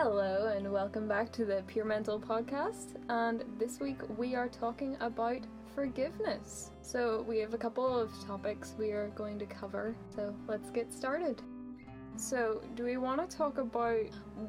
Hello, and welcome back to the Pure Mental Podcast. And this week we are talking about forgiveness. So, we have a couple of topics we are going to cover. So, let's get started. So, do we want to talk about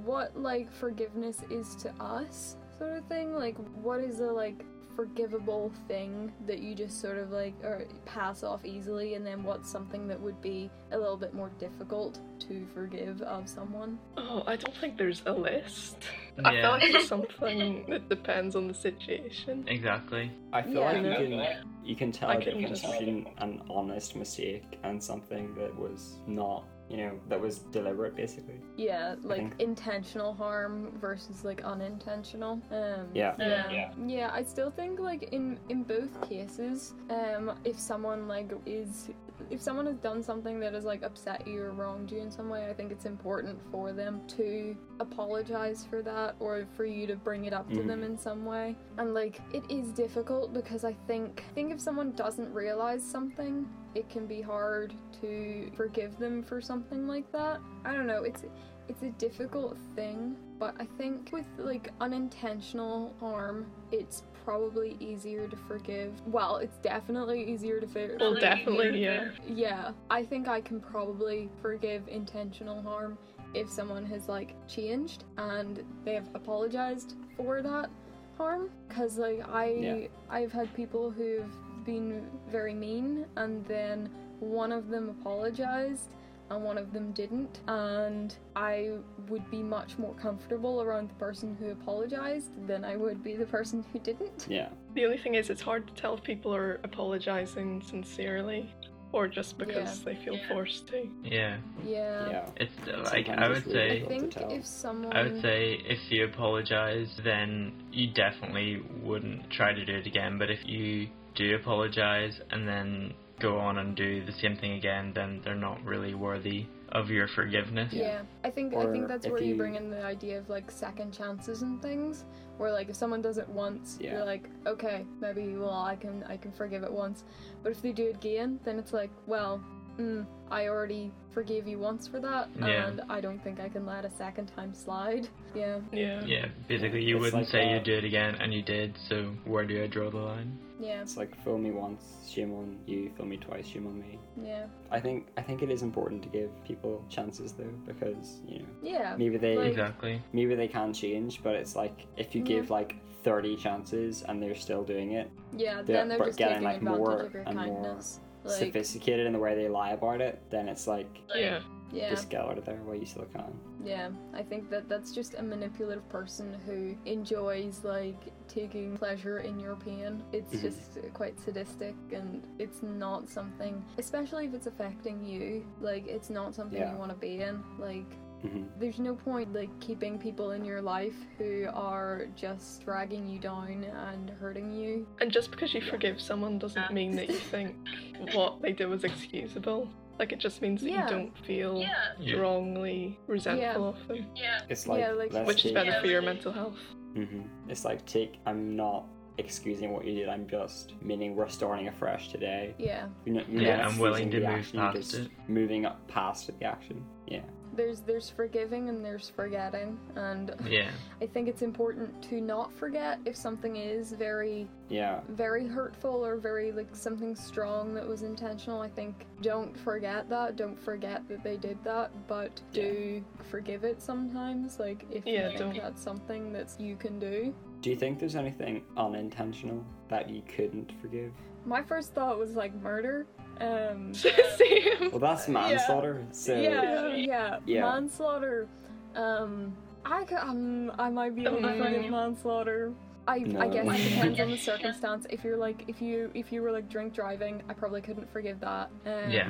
what like forgiveness is to us, sort of thing? Like, what is a like forgivable thing that you just sort of like or pass off easily, and then what's something that would be a little bit more difficult to forgive of someone? Oh, I don't think there's a list. I feel like it's something that depends on the situation. Exactly. I feel Yeah. like you can you can tell I a difference between an honest mistake and something that was not, you know, that was deliberate basically. Yeah, like intentional harm versus like unintentional. Um, Yeah. yeah, Yeah. yeah. I still think like in in both cases, um, if someone like is if someone has done something that has like upset you or wronged you in some way, I think it's important for them to apologize for that or for you to bring it up to mm-hmm. them in some way. And like it is difficult because I think I think if someone doesn't realize something, it can be hard to forgive them for something like that. I don't know. It's it's a difficult thing, but I think with like unintentional harm, it's probably easier to forgive. Well, it's definitely easier to forgive. Well, definitely, yeah. Yeah, I think I can probably forgive intentional harm if someone has like changed and they have apologized for that harm cuz like I Yeah. I've had people who've been very mean and then one of them apologized and one of them didn't and I would be much more comfortable around the person who apologized than I would be the person who didn't. Yeah. The only thing is, it's hard to tell if people are apologizing sincerely or just because they feel forced to. Yeah. Yeah. Yeah. It's uh, like Sometimes I would it's really I say difficult. think if someone I would say if you apologize then you definitely wouldn't try to do it again. But if you do apologize and then go on and do the same thing again, then they're not really worthy of your forgiveness. Yeah, I think I think that's where you... you- bring in the idea of like second chances and things. Where like if someone does it once, Yeah. you're like, okay, maybe well I can I can forgive it once. But if they do it again, then it's like, well, mm, I already forgave you once for that, Yeah. and I don't think I can let a second time slide. Yeah, Yeah. Yeah, basically you It's wouldn't like say that. you'd do it again and you did, so where do I draw the line? yeah, It's like fool me once, shame on you, fool me twice, shame on me. yeah, I think I think it is important to give people chances though because, you know, yeah. maybe they Like- Exactly. maybe they can change, but it's like if you Yeah. give like 30 chances and they're still doing it, Yeah, they're- then they're just getting, taking like, advantage more of your and more kindness. Like, sophisticated in the way they lie about it, then it's like Yeah. Yeah. just get out of there while you still can. Yeah, I think that that's just a manipulative person who enjoys like taking pleasure in your pain. It's Mhm. just quite sadistic and it's not something, especially if it's affecting you, like it's not something Yeah. you want to be in. Like hmm there's no point like keeping people in your life who are just dragging you down and hurting you. And just because you forgive someone doesn't mean that you think what they did was excusable. Like, it just means that Yeah. you don't feel Yeah. wrongly resentful of them, Yeah. It's like, Yeah, like- let's which is take- better for your mental health. hmm It's like take. I'm not excusing what you did. I'm just meaning we're starting afresh today. Yeah. You're not, you're Yeah, not I'm willing excusing to the move action, you're past just it. Moving up past the action. Yeah. There's there's forgiving and there's forgetting and Yeah. I think it's important to not forget if something is very Yeah. very hurtful or very like something strong that was intentional i think don't forget that don't forget that they did that but do forgive it sometimes like if Yeah, you think don't- that's something that you can do Do you think there's anything unintentional that you couldn't forgive? my first thought was like murder um Same. Well, that's manslaughter. So yeah, yeah Yeah. manslaughter um i um, i might be able to forgive manslaughter I, I guess it depends on the circumstance. If you're like, if you if you were like drink driving, I probably couldn't forgive that. Um, Yeah.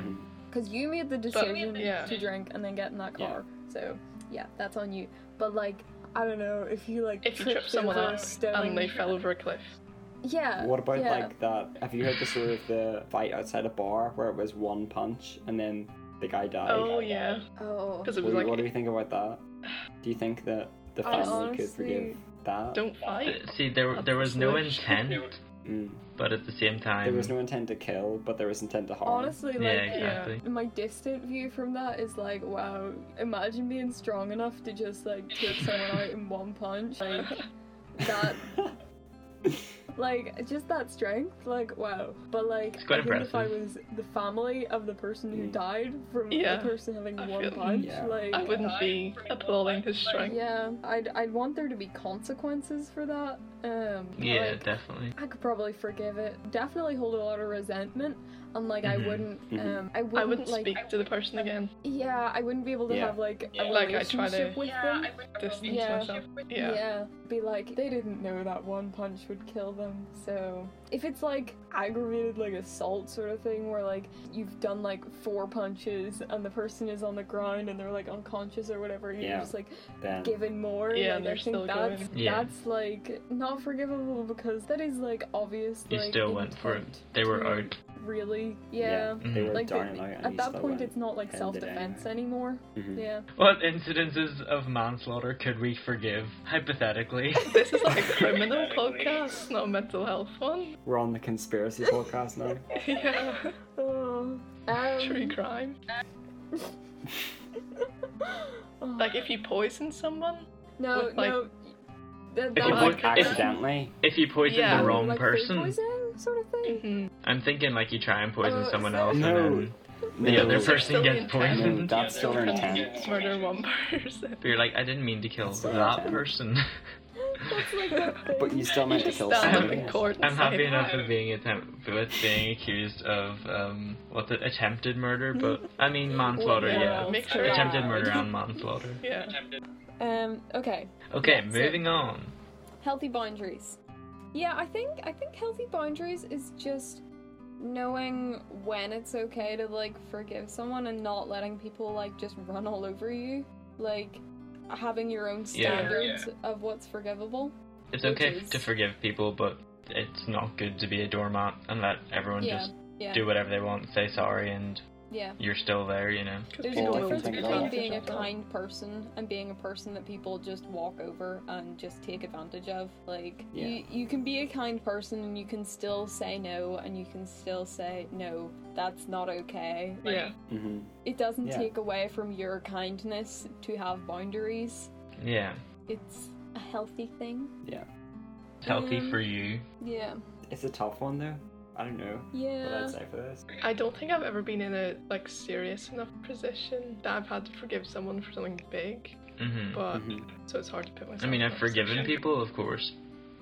Because you made the decision yeah. to drink and then get in that car, Yeah. car. So, yeah, that's on you. But, like, I don't know, if you, like, If you trip tripped someone over a up and they fell over a cliff. Yeah. What about yeah. like that? Have you heard the story of the fight outside a bar where it was one punch and then the guy died? Oh, yeah. Oh. Because it What, was do you- what do you think about that? Do you think that the I family could forgive that? don't fight. See, there there was no intent Mm. but at the same time, There was no intent to kill, but there was intent to harm. Honestly, like yeah, exactly. my distant view from that is like, wow, imagine being strong enough to just like take someone out in one punch. Like that like just that strength, like wow. But like It's quite I think if I impressive. was the family of the person who Mm. died from Yeah. the person having I one feel- punch, Yeah. like I wouldn't be applauding his strength. yeah, I'd I'd want there to be consequences for that. Um, yeah, like, definitely. I could probably forgive it. Definitely hold a lot of resentment, and like Mhm. I wouldn't, um, I wouldn't, I wouldn't like, speak to the person again. yeah, I wouldn't be able to Yeah. have like a Like, I try to- relationship with them. Distance Yeah. myself. Yeah. be like they didn't know that one punch would kill them. So if it's like aggravated like assault sort of thing where like you've done like four punches and the person is on the ground and they're like unconscious or whatever, and you're just like Then giving more. Yeah, like, and they're I think still that's going. Yeah. that's like not forgivable because that is like obvious. You like, still went for it. They were to out. Really, yeah, yeah. they Mhm. were Like down the- and out. at that point, it's not like self defense anyway. anymore. Mhm. Yeah. What incidences of manslaughter could we forgive, hypothetically? This is like a criminal podcast, not a mental health one. We're on the conspiracy podcast now. yeah. Oh, um, True crime. Like if you poison someone. No, With, like- no. That, If you was- put- accidentally. if you poison Yeah. the wrong like food person, poisoning sort of thing. hmm I'm thinking like you try and poison Oh, someone else No. and then the No. other person still gets intent? poisoned. No, that's still their intent. Murder one person. But you're like, I didn't mean to kill That's that intent. person. That's like. But you still meant to kill stand up somebody. in court and I'm say happy enough that. with being attempt with being accused of um what's it attempted murder, but I mean manslaughter, Well, yeah. yeah, make sure attempted murder and manslaughter. Yeah. Um. Okay. Okay, Yeah, so- moving on. Healthy boundaries. Yeah, I think I think healthy boundaries is just knowing when it's okay to like forgive someone and not letting people like just run all over you. Like having your own Yeah. standards of what's forgivable. It's okay is- to forgive people, but it's not good to be a doormat and let everyone Yeah. just Yeah. do whatever they want, say sorry, and Yeah. you're still there, you know. There's a difference between being a kind person and being a person that people just walk over and just take advantage of. Like Yeah. you, you can be a kind person and you can still say no and you can still say no, that's not okay. Yeah. hmm It doesn't Yeah. take away from your kindness to have boundaries. Yeah. It's a healthy thing. Yeah. It's healthy Um, for you. Yeah. It's a tough one though. I don't know what Yeah. I'd say for this. I don't think I've ever been in a like serious enough position that I've had to forgive someone for something big. Mm-hmm. But Mhm. so it's hard to put myself. I mean, in I've that forgiven position. people, of course,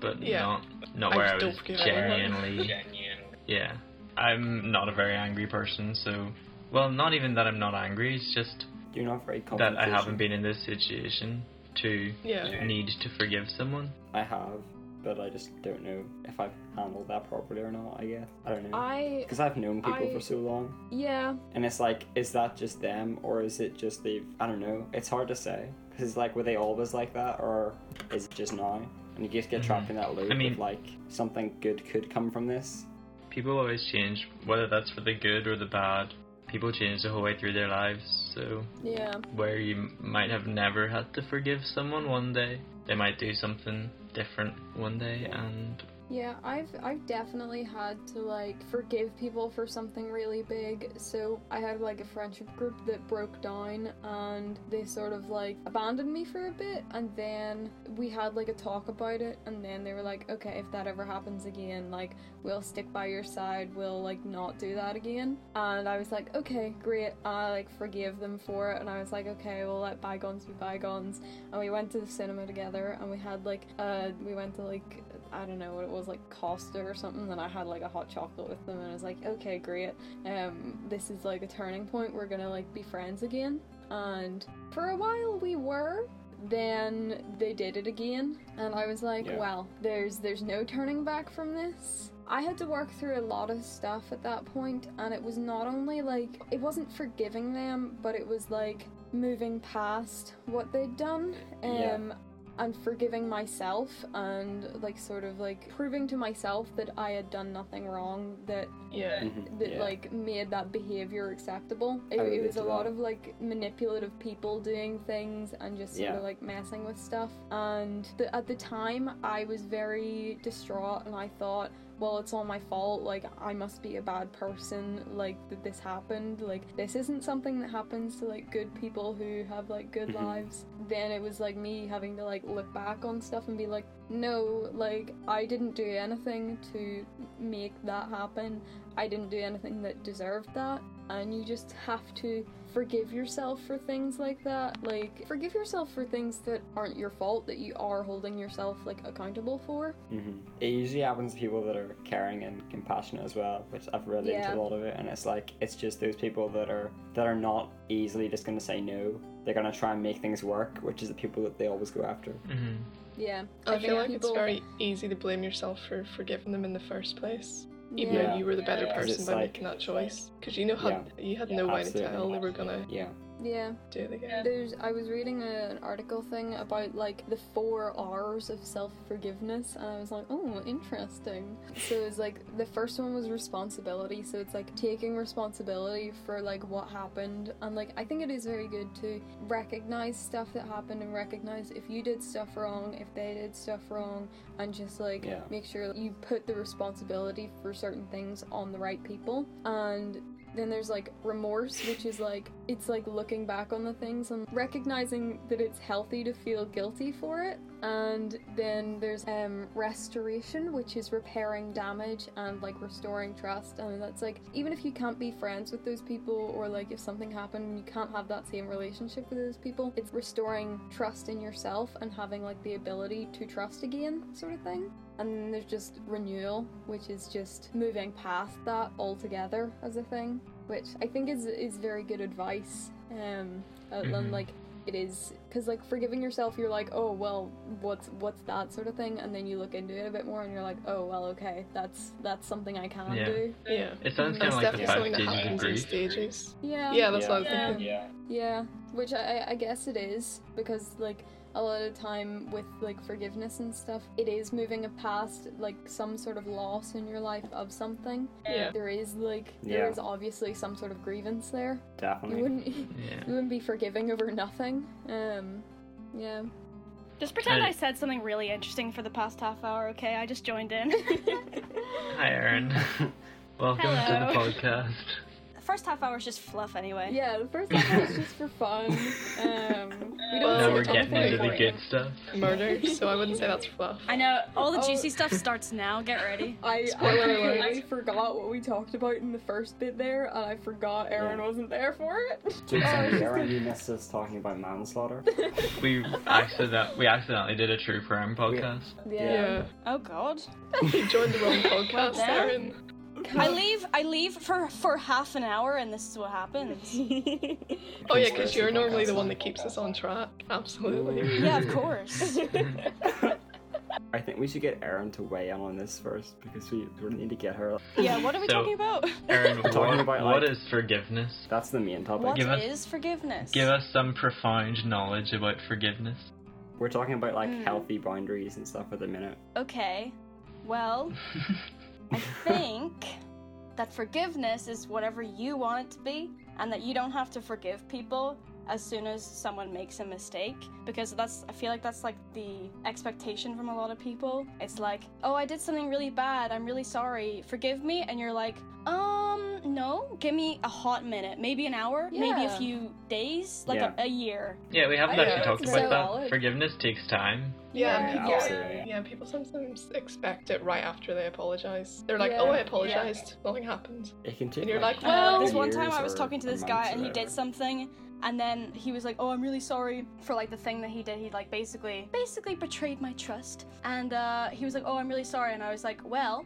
but Yeah. not not I where I was forgive anyone. genuinely. Yeah, I'm not a very angry person, so well, not even that I'm not angry. It's just You're not very that I haven't been in this situation to Yeah. need to forgive someone. I have, but I just don't know if I've handled that properly or not. I guess I don't know I because I've known people I- for so long, yeah. and it's like, is that just them or is it just they've? I don't know. It's hard to say because it's like, were they always like that or is it just now? And you just get trapped mm-hmm. in that loop I mean- of like something good could come from this. People always change, whether that's for the good or the bad. People change the whole way through their lives, so Yeah. where you might have never had to forgive someone one day, they might do something different one day, and Yeah, I've I've definitely had to like forgive people for something really big. So I had like a friendship group that broke down and they sort of like abandoned me for a bit. And then we had like a talk about it and then they were like, Okay, if that ever happens again, like we'll stick by your side, we'll like not do that again. And I was like, Okay, great, I like forgive them for it. And I was like, Okay, we'll let bygones be bygones. And we went to the cinema together and we had like uh we went to like I don't know what it was like Costa or something and I had like a hot chocolate with them and I was like okay great. Um this is like a turning point. We're gonna like be friends again. And for a while we were then they did it again and I was like Yeah. well there's there's no turning back from this. I had to work through a lot of stuff at that point and it was not only like it wasn't forgiving them but it was like moving past what they'd done. Um Yeah. And forgiving myself and like sort of like proving to myself that I had done nothing wrong that Yeah. Mhm, that yeah. like made that behavior acceptable. It, it was a lot that. of like manipulative people doing things and just sort Yeah. of like messing with stuff. And the, at the time, I was very distraught and I thought, well, it's all my fault. Like, I must be a bad person. Like, that this happened. Like, this isn't something that happens to like good people who have like good Mhm. lives. Then it was like me having to like look back on stuff and be like, no, like, I didn't do anything to make that happen. I didn't do anything that deserved that. And you just have to forgive yourself for things like that. Like, forgive yourself for things that aren't your fault, that you are holding yourself, like, accountable for. hmm It usually happens to people that are caring and compassionate as well, which I've read Yeah. into a lot of it, and it's like it's just those people that are that are not easily just gonna say no. They're gonna try and make things work, which is the people that they always go after. hmm Yeah. I, feel like people- it's very easy to blame yourself for forgiving them in the first place, even Yeah. though you were the better Yeah. 'Cause person by like- making that choice. Because you know how Yeah. you had Yeah, no way to absolutely. tell they were gonna Yeah. Yeah. do it again. There's I was reading a, an article thing about like the four R's of self forgiveness and I was like, oh, interesting. So it's like the first one was responsibility, so it's like taking responsibility for like what happened and like I think it is very good to recognize stuff that happened and recognize if you did stuff wrong, if they did stuff wrong, and just like Yeah. make sure you put the responsibility for certain things on the right people. And then there's like remorse, which is like it's like looking back on the things and recognizing that it's healthy to feel guilty for it. And then there's um restoration, which is repairing damage and like restoring trust. And that's like even if you can't be friends with those people or like if something happened and you can't have that same relationship with those people, it's restoring trust in yourself and having like the ability to trust again, sort of thing. And then there's just renewal, which is just moving past that altogether as a thing, which I think is is very good advice. Um, uh, and Mhm. like it is because like forgiving yourself, you're like, oh well, what's what's that sort of thing, and then you look into it a bit more, and you're like, oh well, okay, that's that's something I can Yeah. do. Yeah. It sounds kind of like the five something stages of happens in grief. stages. Yeah. Yeah, that's yeah. what I was thinking. Yeah. Yeah, which I, I- I guess it is because like a lot of time with like forgiveness and stuff, it is moving past like some sort of loss in your life of something. Yeah. There is like there Yeah. is obviously some sort of grievance there. Definitely. You Definitely. wouldn't you wouldn't be forgiving over nothing. Um, yeah. Just pretend I- I said something really interesting for the past half hour, okay? I just joined in. Hi, Aaron. Welcome to the podcast. The first half hour is just fluff anyway. Yeah, the first one is just for fun. Um, we don't Well, now we're a ton getting of into the good stuff. Murder, so I wouldn't say that's fluff. I know, all the Oh. juicy stuff starts now, get ready. I, I Spoiler alert. completely forgot what we talked about in the first bit there, and I forgot Aaron Yeah. wasn't there for it. Jokes Oh, on I you, was Aaron. You missed us talking about manslaughter. We accident we accidentally did a true crime podcast. Yeah. Yeah. Oh god. You joined the wrong podcast, then. Aaron. I leave I leave for for half an hour and this is what happens. Oh yeah, because you're normally the one that keeps us on track. Absolutely. yeah, of course. I think we should get Erin to weigh in on this first because we we need to get her. Yeah, what are we So- talking about? Aaron, We're what, talking about, like- is forgiveness? That's the main topic. What Give us- is forgiveness? Give us some profound knowledge about forgiveness. We're talking about like Hmm. healthy boundaries and stuff at the minute. Okay. Well, I think that forgiveness is whatever you want it to be, and that you don't have to forgive people as soon as someone makes a mistake because that's I feel like that's like the expectation from a lot of people. It's like, "Oh, I did something really bad. I'm really sorry. Forgive me." And you're like, "Um, no. Give me a hot minute. Maybe an hour, yeah. maybe a few days, like Yeah. a, a year." yeah, we haven't actually talked about so that. valid. Forgiveness takes time. Yeah, Yeah, people, absolutely. yeah, people sometimes expect it right after they apologize. They're like, Yeah. "Oh, I apologized. Nothing happened." It can take. And you're like, Uh, well, this one time I was talking to this guy and he did something and then he was like, "Oh, I'm really sorry for like the thing that he did. He like basically basically betrayed my trust." And uh, he was like, "Oh, I'm really sorry." And I was like, "Well,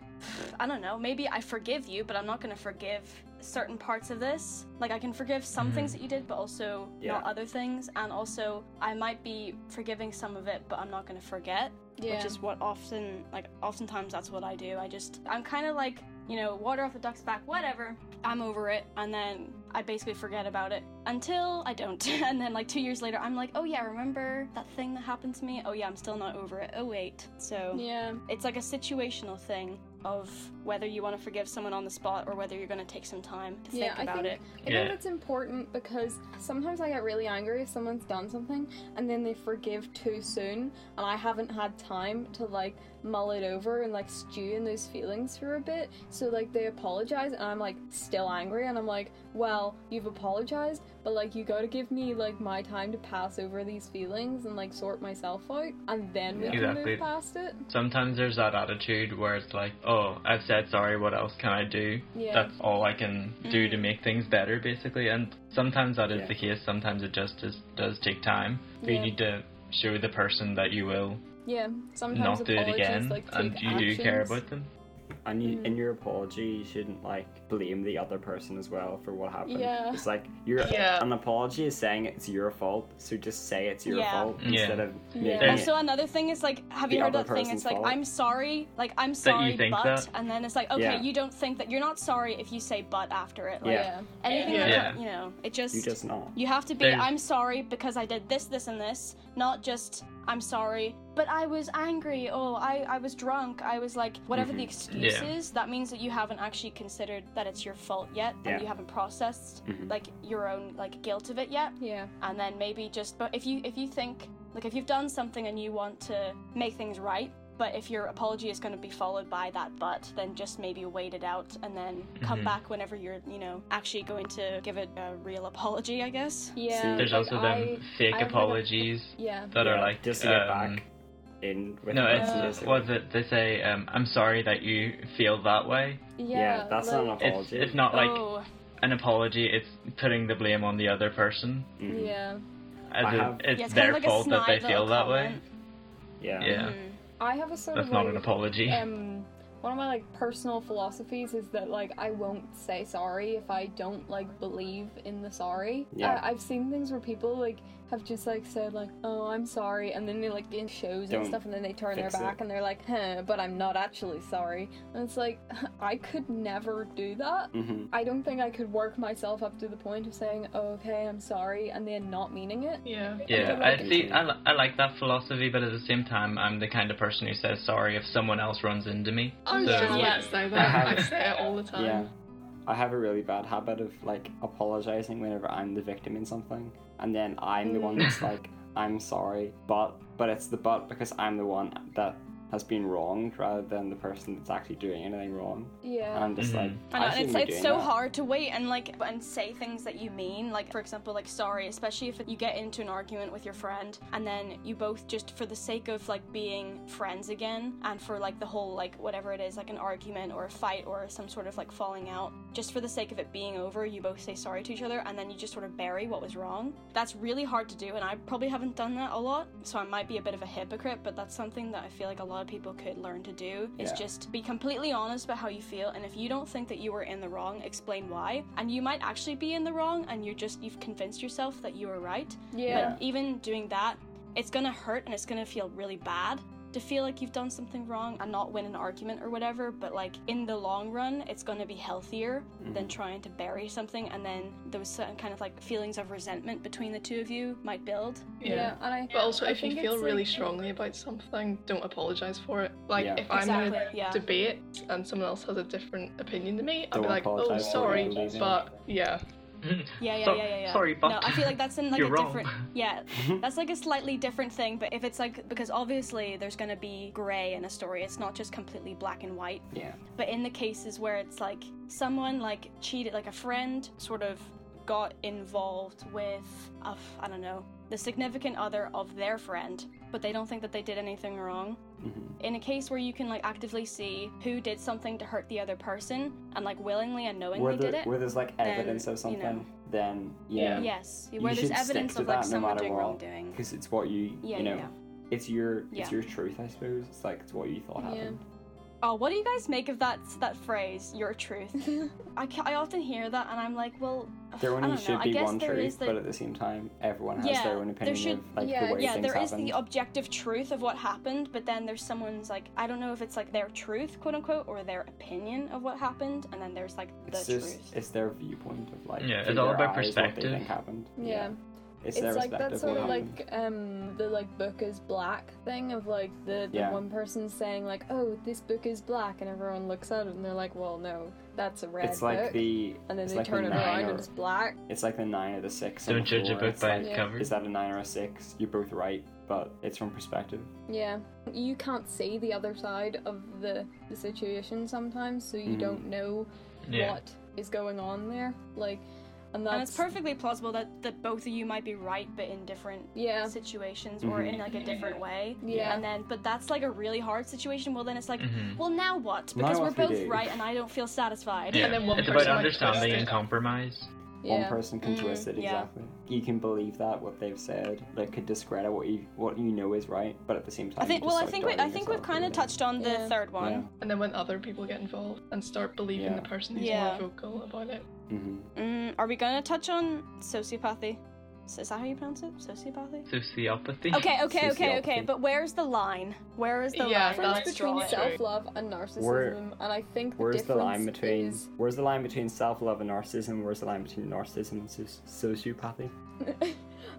I don't know. Maybe I forgive you, but I'm not going to forgive certain parts of this. Like I can forgive some Mhm. things that you did, but also Yeah. not other things. And also I might be forgiving some of it, but I'm not going to forget." Yeah. which is what often like oftentimes that's what I do. I just I'm kind of like you know water off the duck's back, whatever. I'm over it, and then I basically forget about it until I don't, and then like two years later I'm like, oh yeah, remember that thing that happened to me? Oh yeah, I'm still not over it. Oh wait, so yeah. it's like a situational thing of whether you want to forgive someone on the spot or whether you're going to take some time to Yeah, think I about think- it. I Yeah. think it's important because sometimes I get really angry if someone's done something and then they forgive too soon and I haven't had time to like mull it over and like stew in those feelings for a bit. So like they apologize and I'm like still angry and I'm like, well, you've apologized, but like you gotta give me like my time to pass over these feelings and like sort myself out and then we Yeah. can Exactly. move past it. Sometimes there's that attitude where it's like, oh, I've said sorry, what else can I do? Yeah. That's all I can do to mm. make things better, basically. And sometimes that is Yeah. the case, sometimes it just is, does take time. But Yeah. you need to show the person that you will Yeah. Sometimes not do it apologies again, like and take you do care about them. And you, Mhm. in your apology, you shouldn't like blame the other person as well for what happened. Yeah. It's like you're Yeah. an apology is saying it's your fault, so just say it's your Yeah. fault Yeah. instead of Yeah. making Yeah. Also, another thing is like, have you heard that thing? It's like, fault. I'm sorry, like I'm you sorry, think but, that? and then it's like, okay, Yeah. you don't think that you're not sorry if you say but after it. Like, Yeah. anything Yeah. Yeah. that, you know, it just You just not. you have to be. There's- I'm sorry because I did this, this, and this, not just I'm sorry, but I was angry. Oh, I, I was drunk. I was like, whatever the Mhm. excuse Yeah. is, that means that you haven't actually considered that it's your fault yet, Yeah. and you haven't processed Mhm. like your own like guilt of it yet Yeah. and then maybe just but if you if you think like if you've done something and you want to make things right but if your apology is going to be followed by that but then just maybe wait it out and then come Mhm. back whenever you're you know actually going to give it a real apology i guess Yeah. There's like, also I- them fake I heard a- apologies Yeah. that are like just to get um, back in with No, it's person, Yeah. was it they say um, I'm sorry that you feel that way. Yeah. Yeah, that's not an apology. It's it's not like oh an apology. It's putting the blame on the other person Mhm. Yeah. as I if have- it's yeah, it's their kind of like fault that they feel little that way. comment. Yeah. Yeah. Mhm. I have a sort That's of not like, an apology. um one of my like personal philosophies is that like I won't say sorry if I don't like believe in the sorry. Yeah. I, I've seen things where people like have just like said like oh I'm sorry and then they like be in shows Don't and stuff and then they turn their fix it. back and they're like huh but I'm not actually sorry and it's like I could never do that. hmm I don't think I could work myself up to the point of saying oh, okay I'm sorry and then not meaning it. Yeah. Yeah, I see. I, li- I like that philosophy, but at the same time, I'm the kind of person who says sorry if someone else runs into me. I was Yeah. just Yeah. about to say that. I say it all the time. Yeah. I have a really bad habit of like apologizing whenever I'm the victim in something, and then I'm the one Mm. that's like, I'm sorry, but but it's the but because I'm the one that has been wronged rather than the person that's actually doing anything wrong. Yeah. And I'm just Mhm. like, I know, and it's, be it's so that. hard to wait and like and say things that you mean. Like for example, like sorry, especially if you get into an argument with your friend and then you both just for the sake of like being friends again and for like the whole like whatever it is, like an argument or a fight or some sort of like falling out, just for the sake of it being over, you both say sorry to each other and then you just sort of bury what was wrong. That's really hard to do and I probably haven't done that a lot, so I might be a bit of a hypocrite, but that's something that I feel like a lot of people could learn to do. Is Yeah. just be completely honest about how you feel and if you don't think that you were in the wrong explain why and you might actually be in the wrong and you're just you've convinced yourself that you were right Yeah. but even doing that it's gonna hurt and it's gonna feel really bad to feel like you've done something wrong and not win an argument or whatever but like in the long run it's gonna be healthier than trying to bury something and then those certain kind of like feelings of resentment between the two of you might build Yeah. and I But also, I if you feel really like- strongly about something, don't apologize for it. Like, Yeah. if I'm in a yeah. debate and someone else has a different opinion to me, I'll Don't be like, oh, sorry, it, leave it. but yeah. Yeah, yeah, So- yeah, yeah, yeah. sorry, but no, I feel like that's in like a wrong. different. Yeah, that's like a slightly different thing. But if it's like because obviously there's gonna be gray in a story. It's not just completely black and white. Yeah. But in the cases where it's like someone like cheated, like a friend sort of got involved with, uh, I don't know, the significant other of their friend, but they don't think that they did anything wrong. hmm In a case where you can like actively see who did something to hurt the other person and like willingly and knowingly Where, did it. where there's like then, evidence of you something, know. then yeah, Yeah. Yes, You where there's evidence of like that no someone doing what. wrongdoing. because it's what you Yeah, you know. yeah. It's your it's Yeah. your truth, I suppose. It's like it's what you thought Yeah. happened. Oh, what do you guys make of that that phrase? Your truth. I, I often hear that and I'm like, well, There I only don't know. should I be guess one there is truth, the but at the same time, everyone has Yeah, their own there opinion should- of like yeah, the way yeah, things there is happened. the objective truth of what happened, but then there's someone's like I don't know if it's like their truth, quote unquote, or their opinion of what happened, and then there's like the it's just truth. it's their viewpoint of like Yeah, it's all their about eyes, what they perspective. think happened. Yeah. It's, it's like that sort of like um the like book is black thing of like the, the Yeah. one person saying like oh this book is black and everyone looks at it and they're like well no that's a red It's like book the and then they like turn the it around or- and it's black it's like the nine or the six. Don't the judge a book It's by like, its Yeah. cover. Is that a nine or a six? You're both right, but it's from perspective. yeah you can't see the other side of the the situation sometimes so you Mhm. don't know Yeah. what is going on there like and that's And it's perfectly plausible that, that both of you might be right, but in different yeah situations or Mhm. in like a different way. yeah And then, but that's like a really hard situation. Well, then it's like, Mhm. well, now what? Now Because we're what we both do? right, and I don't feel satisfied. Yeah. And then one it's about understanding and it. compromise. One person can Mm, twist it yeah. exactly. You can believe that what they've said, that could discredit what you what you know is right, but at the same time, I think. you Well, just I think we, I think we've kind of touched on the third one. Yeah. And then when other people get involved and start believing Yeah. the person who's Yeah. more vocal about it. Hmm Mm, are we going to touch on sociopathy? Is that how you pronounce it? Sociopathy? Sociopathy. Okay, okay, okay, okay. But where's the line? Where is the Yeah, line? difference that's between true. self-love and narcissism Where- and i think the Where's the line between is Where's the line between self love and narcissism? Where's the line between narcissism and soci- sociopathy?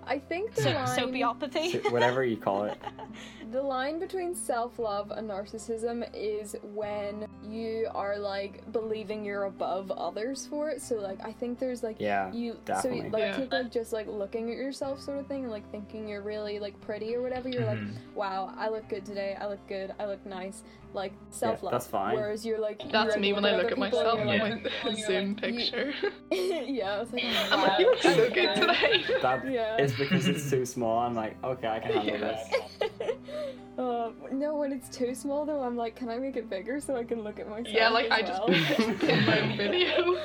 I think the So, line, sopiopathy. Whatever you call it. the line between self-love and narcissism is when you are like believing you're above others for it. So like I think there's like Yeah, you definitely. so like Yeah. take like just like looking at yourself sort of thing and like thinking you're really like pretty or whatever. You're like, Mhm. wow, I look good today. I look good. I look nice. Like self-love. that's fine. Whereas you're like That's you're me when I look at myself in you're my like- and you're Zoom picture. yeah, I was like, I'm wow. like, you look so good today. That Yeah. It's because it's too small. I'm like, okay, I can handle Yeah. this. uh, no, when it's too small though, I'm like, can I make it bigger so I can look at myself? Yeah, like as I just well? in my own video.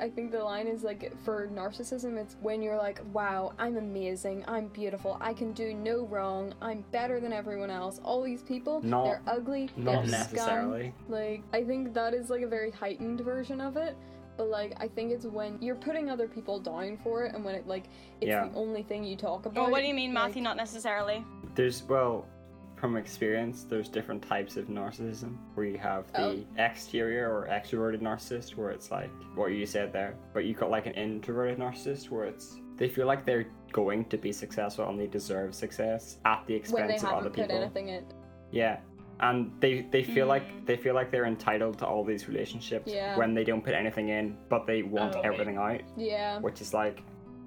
I think the line is like for narcissism, it's when you're like, wow, I'm amazing, I'm beautiful, I can do no wrong, I'm better than everyone else. All these people, Not- they're ugly, Not they're necessarily. scum. Like, I think that is like a very heightened version of it. But like, I think it's when you're putting other people down for it, and when it like it's Yeah. the only thing you talk about. Well, what do you mean, like- Matthew? Not necessarily. There's well, from experience, there's different types of narcissism. Where you have the Oh. exterior or extroverted narcissist, where it's like what you said there, but you got like an introverted narcissist, where it's they feel like they're going to be successful and they deserve success at the expense when they of other haven't put people. anything in. Yeah. And they, they feel Mm. like they feel like they're entitled to all these relationships Yeah. when they don't put anything in, but they want Oh. everything out, Yeah. which is like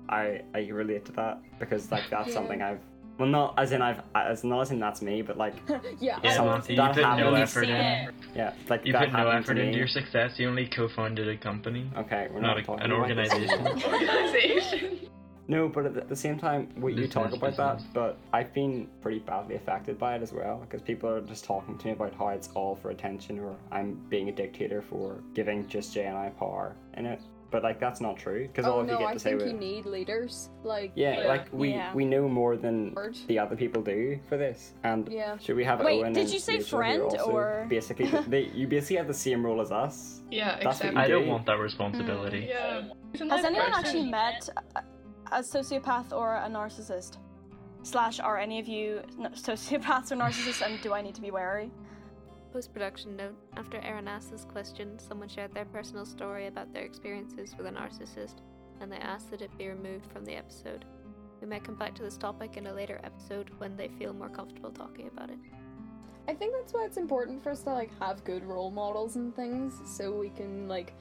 I I relate to that because like that's Yeah. something I've well not as in I've as not as in that's me, but like yeah. Yeah, Some- Matthew, you that put no happens. effort in. yeah like You that put no happened to effort into your success. You only co-founded a company, Okay, we're not not, a, talking an about this. organization. Organization. No, but at the- same time, we, you talk about that, but I've been pretty badly affected by it as well because people are just talking to me about how it's all for attention or I'm being a dictator for giving just Jay and I power in it. But like that's not true because all Oh of you no, get I to say think with you need leaders. Like yeah, Yeah. like we Yeah. we know more than Word. the other people do for this. And Yeah. should we have Wait, Owen did you say Rachel friend, or- basically they, you basically have the same role as us? Yeah, That's exactly. I don't want that responsibility. Yeah. He's Has anyone person. actually met a, a sociopath or a narcissist? Slash, are any of you sociopaths or narcissists, and do I need to be wary? Post production note After Aaron asked this question, someone shared their personal story about their experiences with a narcissist, and they asked that it be removed from the episode. We may come back to this topic in a later episode when they feel more comfortable talking about it. I think that's why it's important for us to like have good role models and things so we can like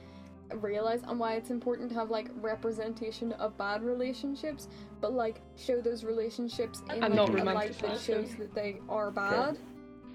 realize and why it's important to have like representation of bad relationships but like show those relationships in And like, not a light that romanticise shows that they are bad.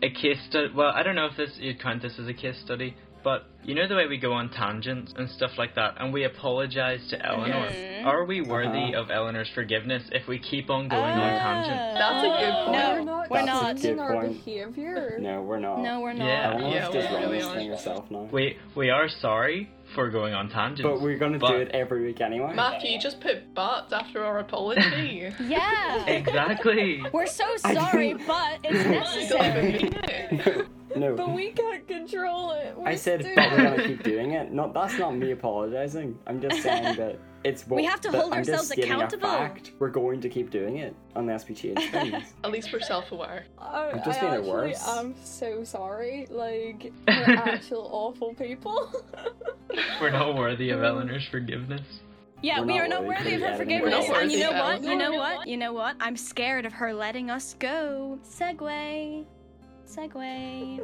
a case study. Well, I don't know if this you'd count this as a case study, but you know the way we go on tangents and stuff like that, and we apologize to Eleanor. Mhm. Are we worthy Uh-huh. of Eleanor's forgiveness if we keep on going on tangents? That's a good point. No, we're not we're That's a not. good changing our point. behavior. No, we're not. No, we're not. Yeah. Eleanor's Yeah, just we running really this are. thing herself now. We we are sorry for going on tangents, But we're gonna but- do it every week anyway. Matthew, you just put but after our apology. Yeah. exactly. We're so sorry, but it's don't even necessary. Mean it. no. But we can't control it. I We're said, stupid. but we're gonna keep doing it. No, that's not me apologizing. I'm just saying that it's what We have to hold I'm just ourselves stating a accountable. fact. We're going to keep doing it unless we change things. At least we're self-aware. I, I'm just I being it actually worse. am so sorry. Like, we're actual awful people. We're not worthy of Eleanor's forgiveness. Yeah, We're we not are not worthy worthy of her forgiveness. We're And you know what? You know what? You know what? I'm scared of her letting us go. Segway. Segway.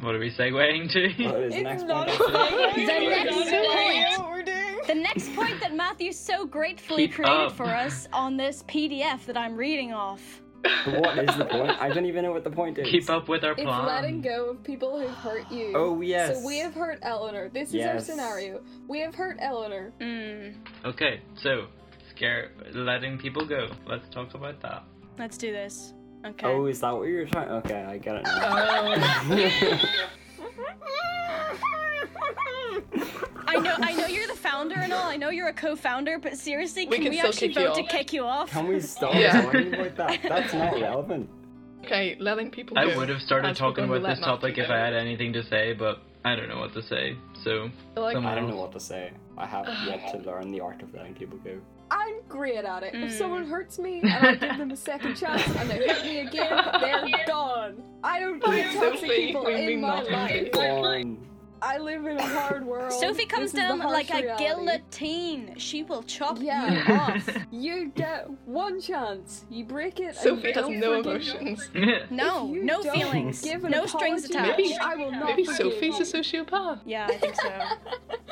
What are we segueing to? What is the It's next not point? a segue. The next point. what we're doing. The next point that Matthew so gratefully Keep created up. for us on this PDF that I'm reading off. What is the point? I don't even know what the point is. Keep up with our It's letting go of people who've hurt you. Oh yes. So we have hurt Eleanor. This is our scenario. We have hurt Eleanor. Mm, Okay, so scare letting people go. Let's talk about that. let's do this. Okay. Oh, is that what you're trying? Okay, I get it now. Oh. I know, I know you're the founder and all. I know you're a co-founder, but seriously, We can can we still actually kick you vote to off. kick you off? Can we stop Yeah. talking about that? That's not relevant. Okay, letting people I go. would have started As talking going to about let this topic Matthew if I go. had anything to say, but I don't know what to say. So Like, someone I don't else. know what to say. I have yet to learn the art of letting people go. I'm great at it. If Mm. someone hurts me and I give them a second chance and they hurt me again, they're gone. I don't need toxic people in my life. Go on. I live in a hard world. Sophie comes This down like harsh a reality. guillotine. She will chop Yeah. you off. You get one chance. You break it. Sophie you has no emotions. No, no feelings, give no strings attached. Maybe- I will not Maybe forgive Sophie's a sociopath. Yeah, I think so.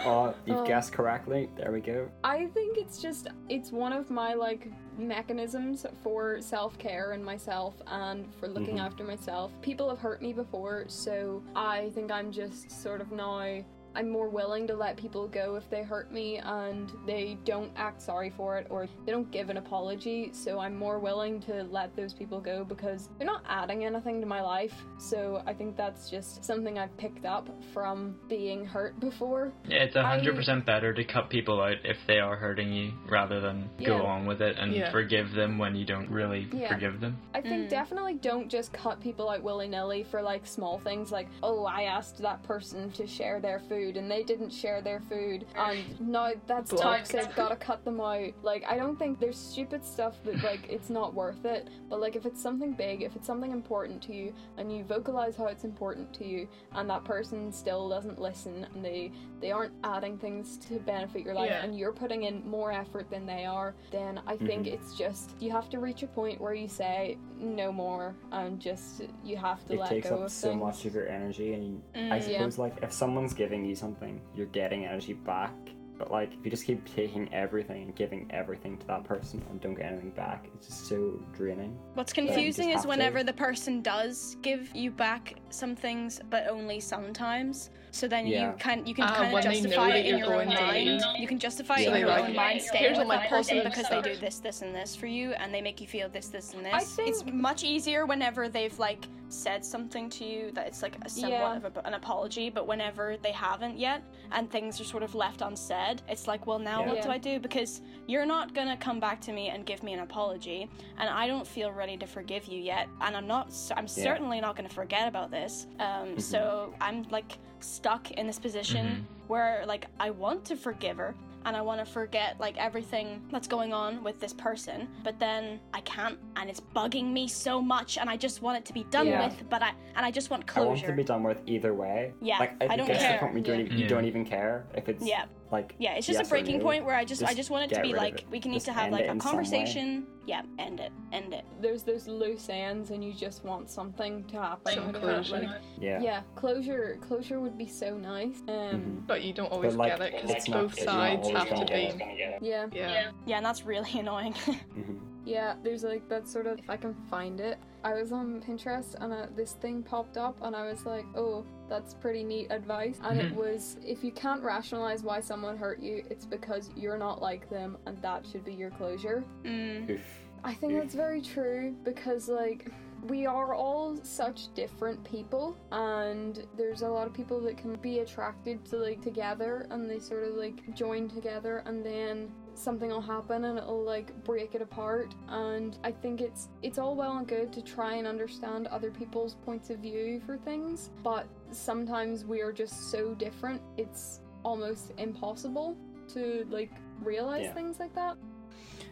Oh, you've Um, guessed correctly. There we go. I think it's just it's one of my like mechanisms for self-care and myself and for looking Mhm. after myself. People have hurt me before, so I think I'm just sort of now I'm more willing to let people go if they hurt me and they don't act sorry for it or they don't give an apology. So I'm more willing to let those people go because they're not adding anything to my life. So I think that's just something I've picked up from being hurt before. Yeah, it's hundred percent better to cut people out if they are hurting you rather than go Yeah. on with it and Yeah. forgive them when you don't really Yeah. forgive them. I think Mm. definitely don't just cut people out willy nilly for like small things like, oh, I asked that person to share their food and they didn't share their food and now that's Block. toxic, gotta cut them out. Like, I don't think there's stupid stuff that like it's not worth it, but like if it's something big, if it's something important to you and you vocalize how it's important to you and that person still doesn't listen and they they aren't adding things to benefit your life Yeah. and you're putting in more effort than they are, then I think Mhm. it's just you have to reach a point where you say no more and just you have to It let takes go up of so things. much of your energy, and you, I Mm, yeah. suppose like if someone's giving you something, you're getting energy back. But like if you just keep taking everything and giving everything to that person and don't get anything back, it's just so draining. What's confusing is whenever to- the person does give you back some things, but only sometimes. So then Yeah. you can you can Ah, kind of when they know justify it in your own mind. leave. You can justify So it in your like, own mind staying with that person because they do this, this, and this for you, and they make you feel this, this, and this. I It's much easier whenever they've like said something to you that it's like a somewhat Yeah. of a, an apology, but whenever they haven't yet and things are sort of left unsaid, it's like, well, now Yeah. what Yeah. do I do? Because you're not gonna come back to me and give me an apology, and I don't feel ready to forgive you yet, and I'm not. I'm Yeah. certainly not gonna forget about this. Um, so I'm like stuck in this position where like I want to forgive her. And I want to forget like everything that's going on with this person, but then I can't, and it's bugging me so much, and I just want it to be done Yeah. with. But I and I just want closure. I want closure. to be done with either way. Yeah, like I, I don't guess care. the point we don't Yeah. even, you Yeah. don't even care if it's Yeah. Like Yeah, it's just yes a breaking no. point where I just, I Just just want it to be like we can need to have like a in some way. conversation. Yeah, end it, end it. There's those loose ends and you just want something to happen. Some out of it, closure. like- yeah. yeah, closure closure would be so nice. Um Mhm. But you don't always like, get it because both not sides have to gonna be. it. yeah. Yeah. Yeah, and that's really annoying. Mhm. Yeah, there's like that sort of if I can find it. I was on Pinterest and uh, this thing popped up and I was like, "Oh, that's pretty neat advice." And it Mhm. was if you can't rationalize why someone hurt you, it's because you're not like them and that should be your closure. mm. I think that's very true because like we are all such different people and there's a lot of people that can be attracted to like together and they sort of like join together and then something will happen and it'll like break it apart and I think it's it's all well and good to try and understand other people's points of view for things but sometimes we are just so different it's almost impossible to like realize Yeah. things like that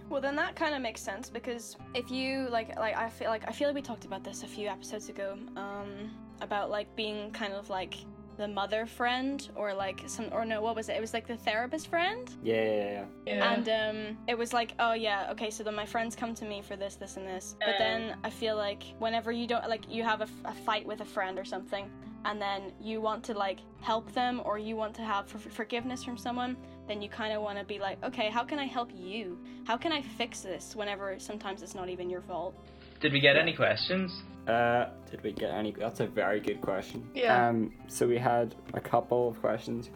Well, then that kind of makes sense because if you like, like I feel like I feel like we talked about this a few episodes ago, um, about like being kind of like the mother friend or like some or no what was it? It was like the therapist friend. Yeah, yeah, yeah. Yeah. And um, it was like, oh yeah, okay, so then my friends come to me for this, this, and this. But then I feel like whenever you don't, like, you have a fight with a friend or something, and then you want to like help them or you want to have for- forgiveness from someone, then you kind of want to be like, okay, how can I help you? How can I fix this? Whenever sometimes it's not even your fault. Did we get any questions? Uh, did we get any? That's a very good question. Yeah. Um, so we had a couple of questions.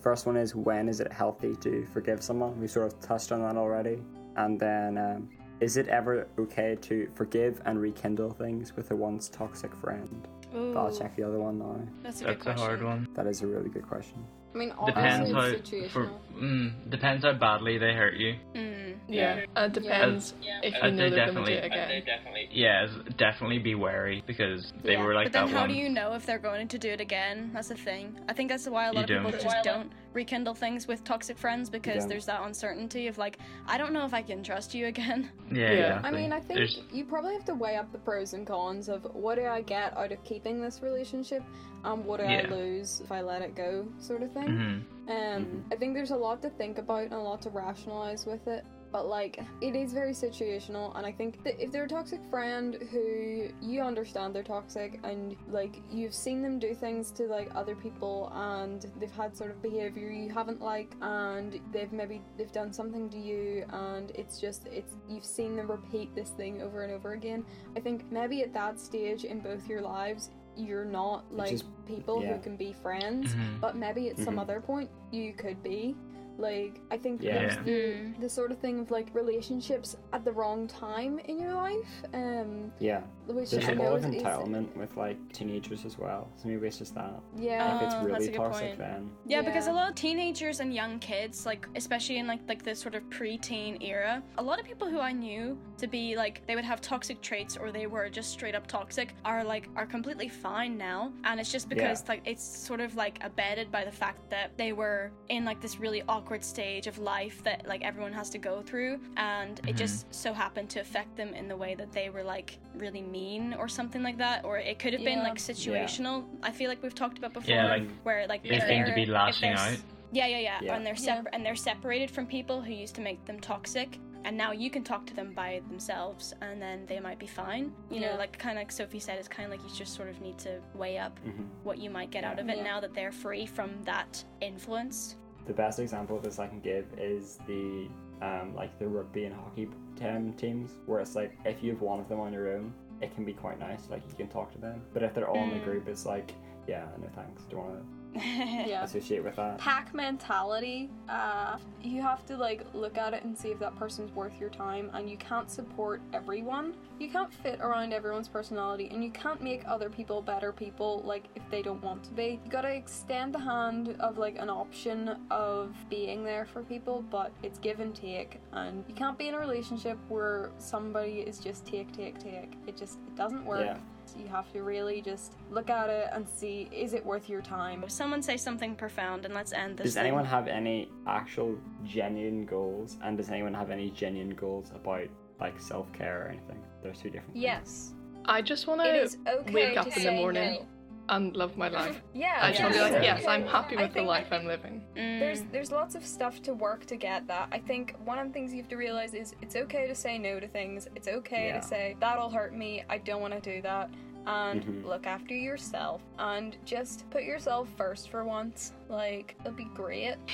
First one is when is it healthy to forgive someone? We sort of touched on that already. And then, um, is it ever okay to forgive and rekindle things with a once toxic friend? Ooh, But I'll check the other one now. that's a good That's a hard one. That is a really good question. I mean, Depends how it's for mm, depends how badly they hurt you. Mm. yeah. And it depends if you I'd know they're going to do definitely- it again. Yeah, definitely be wary because they Yeah. were like But then, how one. do you know if they're going to do it again? That's the thing. I think that's why a lot You of people don't. just don't rekindle things with toxic friends because don't. there's that uncertainty of like, I don't know if I can trust you again. Yeah, Yeah. exactly. I mean, I think There's- you probably have to weigh up the pros and cons of what do I get out of keeping this relationship, and what do I lose if I let it go, sort of thing. Mhm. Um, I think there's a lot to think about and a lot to rationalize with it. But like, it is very situational, and I think that if they're a toxic friend who you understand they're toxic, and like you've seen them do things to like other people, and they've had sort of behavior you haven't liked, and they've maybe they've done something to you, and it's just it's you've seen them repeat this thing over and over again. I think maybe at that stage in both your lives, you're not like is- people yeah. who can be friends Mhm. but maybe at some Mhm. other point you could be like i think Yeah. there's the, Mm. the sort of thing of like relationships at the wrong time in your life um Yeah. Which There's a know lot of is- is- entitlement with like teenagers as well. So maybe it's just that. yeah if it's Oh, that's really a good toxic, point. then Yeah, because a lot of teenagers and young kids, like especially in like like the sort of preteen era, a lot of people who I knew to be like they would have toxic traits or they were just straight up toxic are like are completely fine now, and it's just because like it's sort of like abetted by the fact that they were in like this really awkward stage of life that like everyone has to go through, and it Mhm. just so happened to affect them in the way that they were like really mean or something like that, or it could have been Yeah. like situational. I feel like we've talked about before, Yeah, like where like they seem to be lashing out. Yeah, yeah, yeah, Yeah. and they're Yeah. separ- and they're separated from people who used to make them toxic, and now you can talk to them by themselves, and then they might be fine. You know, like kind of like Sophie said, it's kind of like you just sort of need to weigh up Mhm. what you might get out of it Yeah. now that they're free from that influence. the best example of this I can give is the um, like the rugby and hockey um, teams, where it's like if you have one of them on your own, it can be quite nice. Like you can talk to them, but if they're all in a Mm. group, it's like yeah, no thanks. Don't want to yeah. Associate with that. pack mentality uh you have to like look at it and see if that person's worth your time and you can't support everyone. You can't fit around everyone's personality and you can't make other people better people like if they don't want to be. You gotta extend the hand of like an option of being there for people but it's give and take and you can't be in a relationship where somebody is just take take take. It just it doesn't work. Yeah. You have to really just look at it and see is it worth your time Someone say something profound, and let's end this. Does thing. anyone have any actual genuine goals? And does anyone have any genuine goals about like self care or anything? There's two different. things. yes I just want it to okay wake up in the say morning no. And love my life. Yeah, I just yes. want to be like, yes, okay. I'm happy with the life I'm living. Mm. There's there's lots of stuff to work to get that. I think one of the things you have to realize is it's okay to say no to things. It's okay Yeah. to say that'll hurt me. I don't want to do that. And Mhm. look after yourself and just put yourself first for once. Like it'll be great.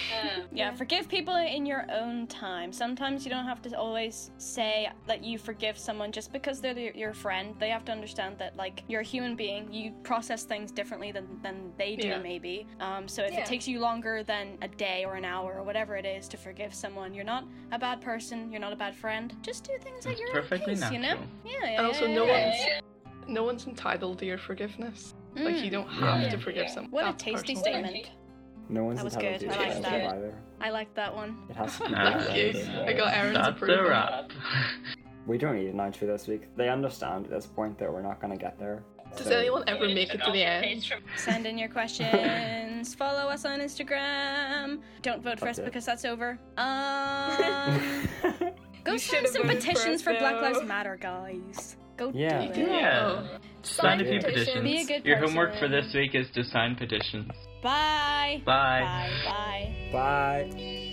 Yeah, forgive people in your own time. Sometimes you don't have to always say that you forgive someone just because they're the, your friend. They have to understand that, like, you're a human being. You process things differently than, than they do, Yeah. maybe. Um, so if Yeah. it takes you longer than a day or an hour or whatever it is to forgive someone, you're not a bad person. You're not a bad friend. Just do things at It's your perfectly own pace, you know? natural. Yeah, yeah. And also, yeah, no yeah, one's no one's entitled to your forgiveness. Like you Mm. don't have Yeah. to forgive someone. What a tasty personal. statement. No one's That was entitled good. to I your like that. care either. I like that one. It has to be done you. as I got Aaron's That's approval. a wrap. We don't need an outro this week. They understand at this point that we're not going to get there. Does So- anyone ever make it to the end? Send in your questions. Follow us on Instagram. Don't vote for us it. because that's over. Um, go You sign some voted for petitions for Black. Lives Matter, guys. Go Yeah. do it. Yeah. Oh. Sign a few petitions. petitions. Be a good Your homework for this week is to sign petitions. Bye. Bye. Bye. Bye. Bye.